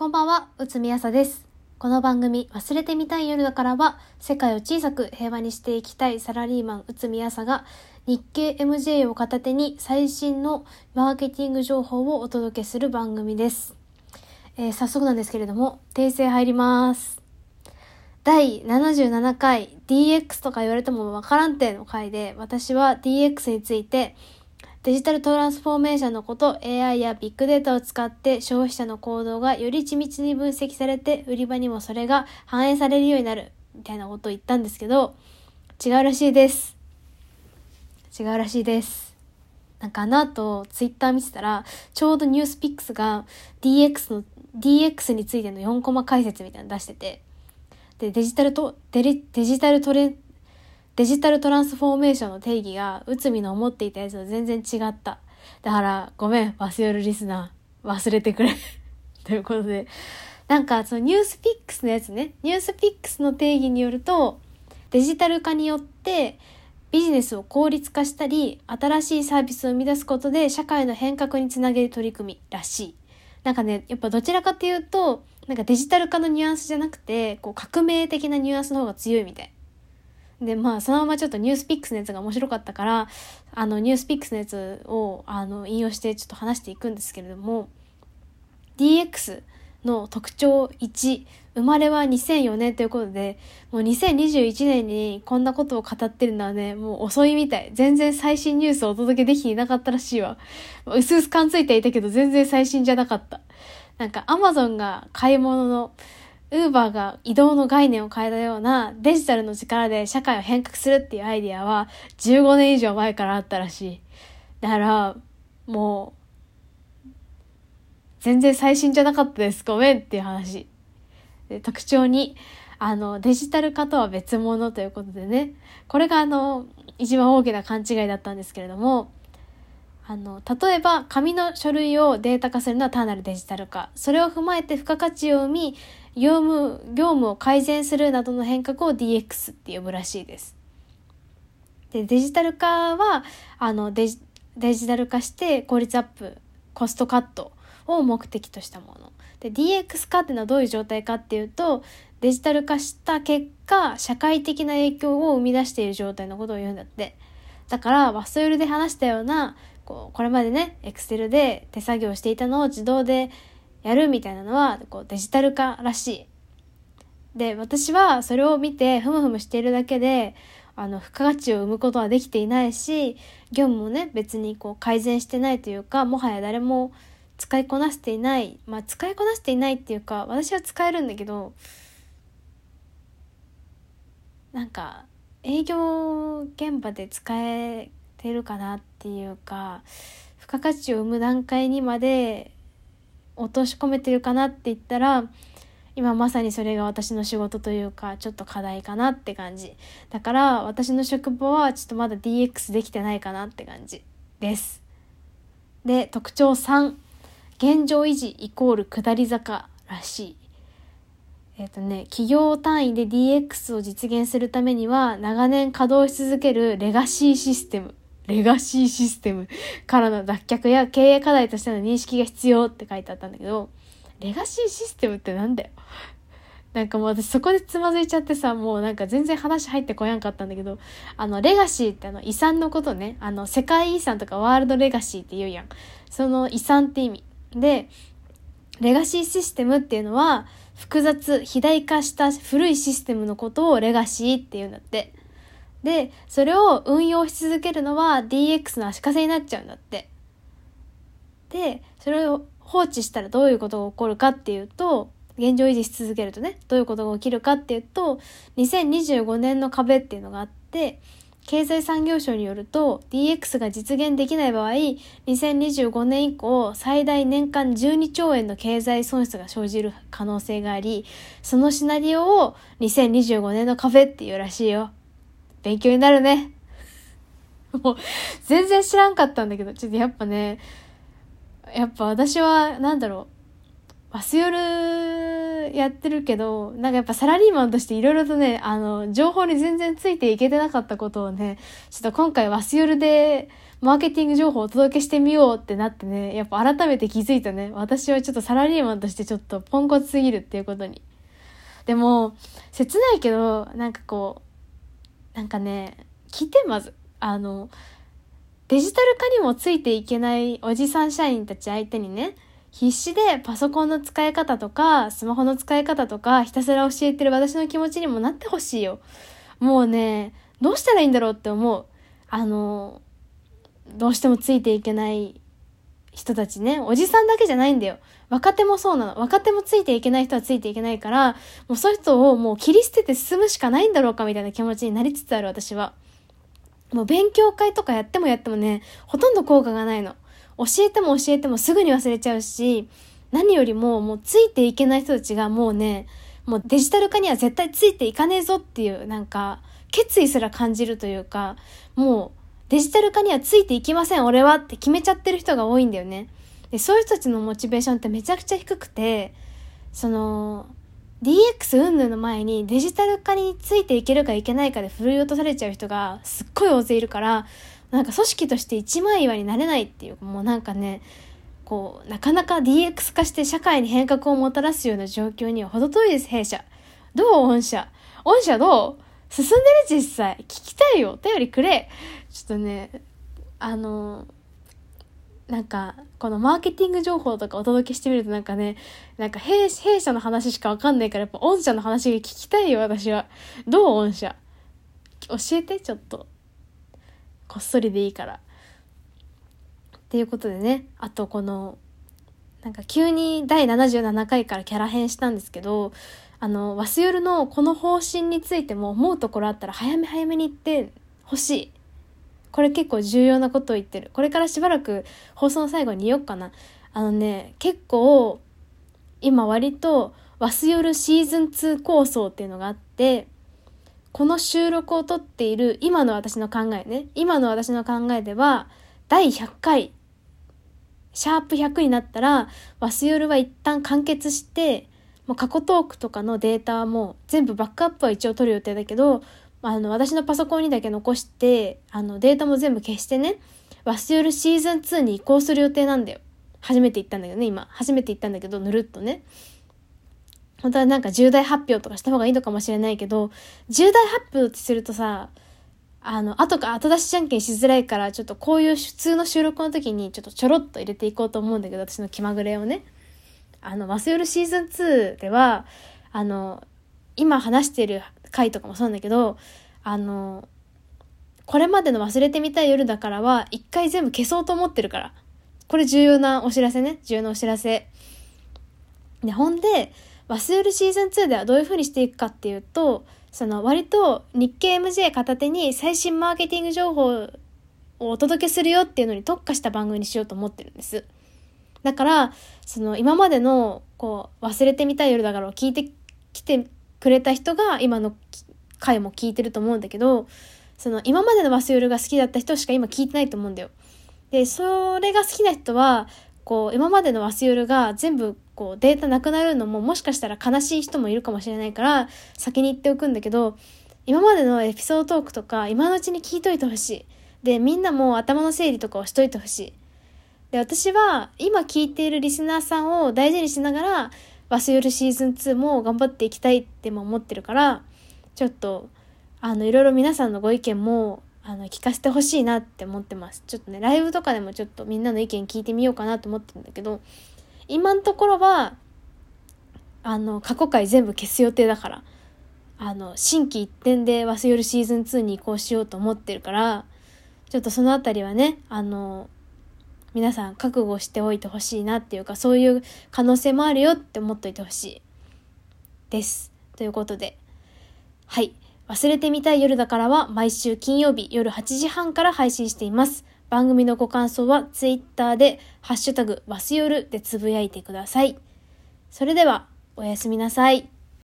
こんばんは、うつみあさです。この番組、忘れてみたい夜だからは、世界を小さく平和にしていきたいサラリーマンうつみあさが、日経 MJ を片手に最新のマーケティング情報をお届けする番組です。えー早速なんですけれども、訂正入ります。第77回 DX とか言われてもわからんての回で、私は DX について、デジタルトランスフォーメーションのこと、AI やビッグデータを使って消費者の行動がより緻密に分析されて、売り場にもそれが反映されるようになる、みたいなことを言ったんですけど、違うらしいです。違うらしいです。なんかあの後、ツイッター見てたら、ちょうどニュースピックスが DX の、DX についての4コマ解説みたいなの出してて、で、デジタルと、デリデジタルトレ、デジタルトランスフォーメーションの定義が、内海の思っていたやつと全然違った。だから、ごめん、バスヨルリスナー。忘れてくれ。ということで。なんか、そのニュースピックスのやつね。ニュースピックスの定義によると、デジタル化によって、ビジネスを効率化したり、新しいサービスを生み出すことで社会の変革につなげる取り組みらしい。なんかね、やっぱどちらかというと、なんかデジタル化のニュアンスじゃなくて、こう革命的なニュアンスの方が強いみたい。で、まあ、そのままちょっとニュースピックスのやつが面白かったから、あの、ニュースピックスのやつを、あの、引用してちょっと話していくんですけれども、DX の特徴1、生まれは2004年ということで、もう2021年にこんなことを語ってるのはね、もう遅いみたい。全然最新ニュースをお届けできていなかったらしいわ。うすうす感づいていたけど全然最新じゃなかった。なんか Amazon が買い物の、Uber が移動の概念を変えたようなデジタルの力で社会を変革するっていうアイディアは15年以上前からあったらしい。だから、もう、全然最新じゃなかったです。ごめんっていう話。で特徴に、あの、デジタル化とは別物ということでね、これがあの、一番大きな勘違いだったんですけれども、あの、例えば、紙の書類をデータ化するのは単なるデジタル化。それを踏まえて付加価値を生み、業務、業務を改善するなどの変革を DX って呼ぶらしいです。で、デジタル化は、あの、デジデジタル化して効率アップ、コストカットを目的としたもの。で、DX 化っていうのはどういう状態かっていうと、デジタル化した結果、社会的な影響を生み出している状態のことを言うんだって。だから、ワストヨルで話したような、こう、これまでね、エクセルで手作業していたのを自動でやるみたいなのは、こう、デジタル化らしい。で、私はそれを見て、ふむふむしているだけで、あの、付加価値を生むことはできていないし、業務もね、別にこう、改善してないというか、もはや誰も使いこなしていない。まあ、使いこなしていないっていうか、私は使えるんだけど、なんか、営業現場で使えてるかなっていうか、付加価値を生む段階にまで落とし込めてるかなって言ったら、今まさにそれが私の仕事というか、ちょっと課題かなって感じ。だから、私の職場はちょっとまだ DX できてないかなって感じです。で、特徴3。現状維持イコール下り坂らしい。えっ、とね、企業単位で DX を実現するためには、長年稼働し続けるレガシーシステム。レガシーシステムからの脱却や経営課題としての認識が必要って書いてあったんだけど、レガシーシステムってなんだよ？なんかもう私そこでつまずいちゃってさ、もうなんか全然話入ってこやんかったんだけど、あの、レガシーってあの遺産のことね、あの、世界遺産とかワールドレガシーって言うやん。その遺産って意味。で、レガシーシステムっていうのは、複雑、肥大化した古いシステムのことをレガシーって言うんだって。で、それを運用し続けるのは DX の足かせになっちゃうんだって。で、それを放置したらどういうことが起こるかっていうと、現状維持し続けるとね、どういうことが起きるかっていうと、2025年の壁っていうのがあって、経済産業省によると DX が実現できない場合、2025年以降最大年間12兆円の経済損失が生じる可能性があり、そのシナリオを2025年の壁っていうらしいよ。勉強になるね。もう、全然知らんかったんだけど、ちょっとやっぱね、やっぱ私は、なんだろう、バスヨルでやってるけど、なんかやっぱサラリーマンとしていろいろとね、あの、情報に全然ついていけてなかったことをね、ちょっと今回ワスヨルでマーケティング情報をお届けしてみようってなってね、やっぱ改めて気づいたね。私はちょっとサラリーマンとしてちょっとポンコツすぎるっていうことに。でも、切ないけど、なんかこう、なんかね、聞いてまず。あの、デジタル化にもついていけないおじさん社員たち相手にね、必死でパソコンの使い方とか、スマホの使い方とか、ひたすら教えてる私の気持ちにもなってほしいよ。もうね、どうしたらいいんだろうって思う。あの、どうしてもついていけない人たちね、おじさんだけじゃないんだよ。若手もそうなの。若手もついていけない人はついていけないから、もうそういう人をもう切り捨てて進むしかないんだろうかみたいな気持ちになりつつある私は。もう勉強会とかやってもやってもね、ほとんど効果がないの。教えても教えてもすぐに忘れちゃうし、何よりももうついていけない人たちがもうね、もうデジタル化には絶対ついていかねえぞっていうなんか決意すら感じるというか、もうデジタル化にはついていきません俺はって決めちゃってる人が多いんだよね。で、そういう人たちのモチベーションってめちゃくちゃ低くて、その、DX 云々の前にデジタル化についていけるかいけないかで振り落とされちゃう人がすっごい大勢いるから、なんか組織として一枚岩になれないっていう、もうなんかね、こう、なかなか DX 化して社会に変革をもたらすような状況には程遠いです、弊社。どう？御社御社どう？進んでる？実際。聞きたいよ。お便りくれ。ちょっとね、あのなんか、このマーケティング情報とかお届けしてみるとなんかね、なんか弊社の話しかわかんないから、やっぱ御社の話が聞きたいよ、私は。どう御社？教えて、ちょっと。こっそりでいいから。っていうことでね、あとこの、なんか急に第77回からキャラ変したんですけど、あの、ワスヨルのこの方針についても思うところあったら早め早めに言ってほしい。これ結構重要なことを言ってる。これからしばらく放送の最後に言おうかな。あのね、結構、今割と、ワスヨルシーズン2構想っていうのがあって、この収録をとっている今の私の考えね。今の私の考えでは、第100回、シャープ100になったら、ワスヨルは一旦完結して、もう過去トークとかのデータはもう全部バックアップは一応取る予定だけど、あの、私のパソコンにだけ残して、あの、データも全部消してね、ワスヨルシーズン2に移行する予定なんだよ。初めて言ったんだけどね、今。初めて言ったんだけど、ぬるっとね。本当はなんか重大発表とかした方がいいのかもしれないけど、重大発表ってするとさ、あの、後か後出しじゃんけんしづらいから、ちょっとこういう普通の収録の時にちょっとちょろっと入れていこうと思うんだけど、私の気まぐれをね。あの、ワスヨルシーズン2では、あの、今話してる回とかもそうなんだけど、あの、これまでの忘れてみたい夜だからは、一回全部消そうと思ってるから。これ重要なお知らせね。重要なお知らせ。で、ほんで、忘れるシーズン2ではどういう風にしていくかっていうと、その割と日経 MJ 片手に最新マーケティング情報をお届けするよっていうのに特化した番組にしようと思ってるんです。だから、その今までのこう忘れてみたい夜だからを聞いてきてくれた人が今の回も聞いてると思うんだけど、その今までのワスヨルが好きだった人しか今聞いてないと思うんだよ。で、それが好きな人は、こう、今までのワスヨルが全部こうデータなくなるのももしかしたら悲しい人もいるかもしれないから先に言っておくんだけど、今までのエピソードトークとか今のうちに聞いといてほしい。で、みんなも頭の整理とかをしといてほしい。で、私は今聞いているリスナーさんを大事にしながら、バスヨルシーズン2も頑張っていきたいっても思ってるから、ちょっと、あの、いろいろ皆さんのご意見も、あの、聞かせてほしいなって思ってます。ちょっとね、ライブとかでもちょっとみんなの意見聞いてみようかなと思ってるんだけど、今のところは、あの、過去回全部消す予定だから、あの、新規一点でバスヨルシーズン2に移行しようと思ってるから、ちょっとそのあたりはね、あの、皆さん覚悟しておいてほしいなっていうか、そういう可能性もあるよって思っといてほしい。です。ということで。はい。忘れてみたい夜だからは毎週金曜日夜8時半から配信しています。番組のご感想は Twitter でハッシュタグわすよるでつぶやいてください。それではおやすみなさい。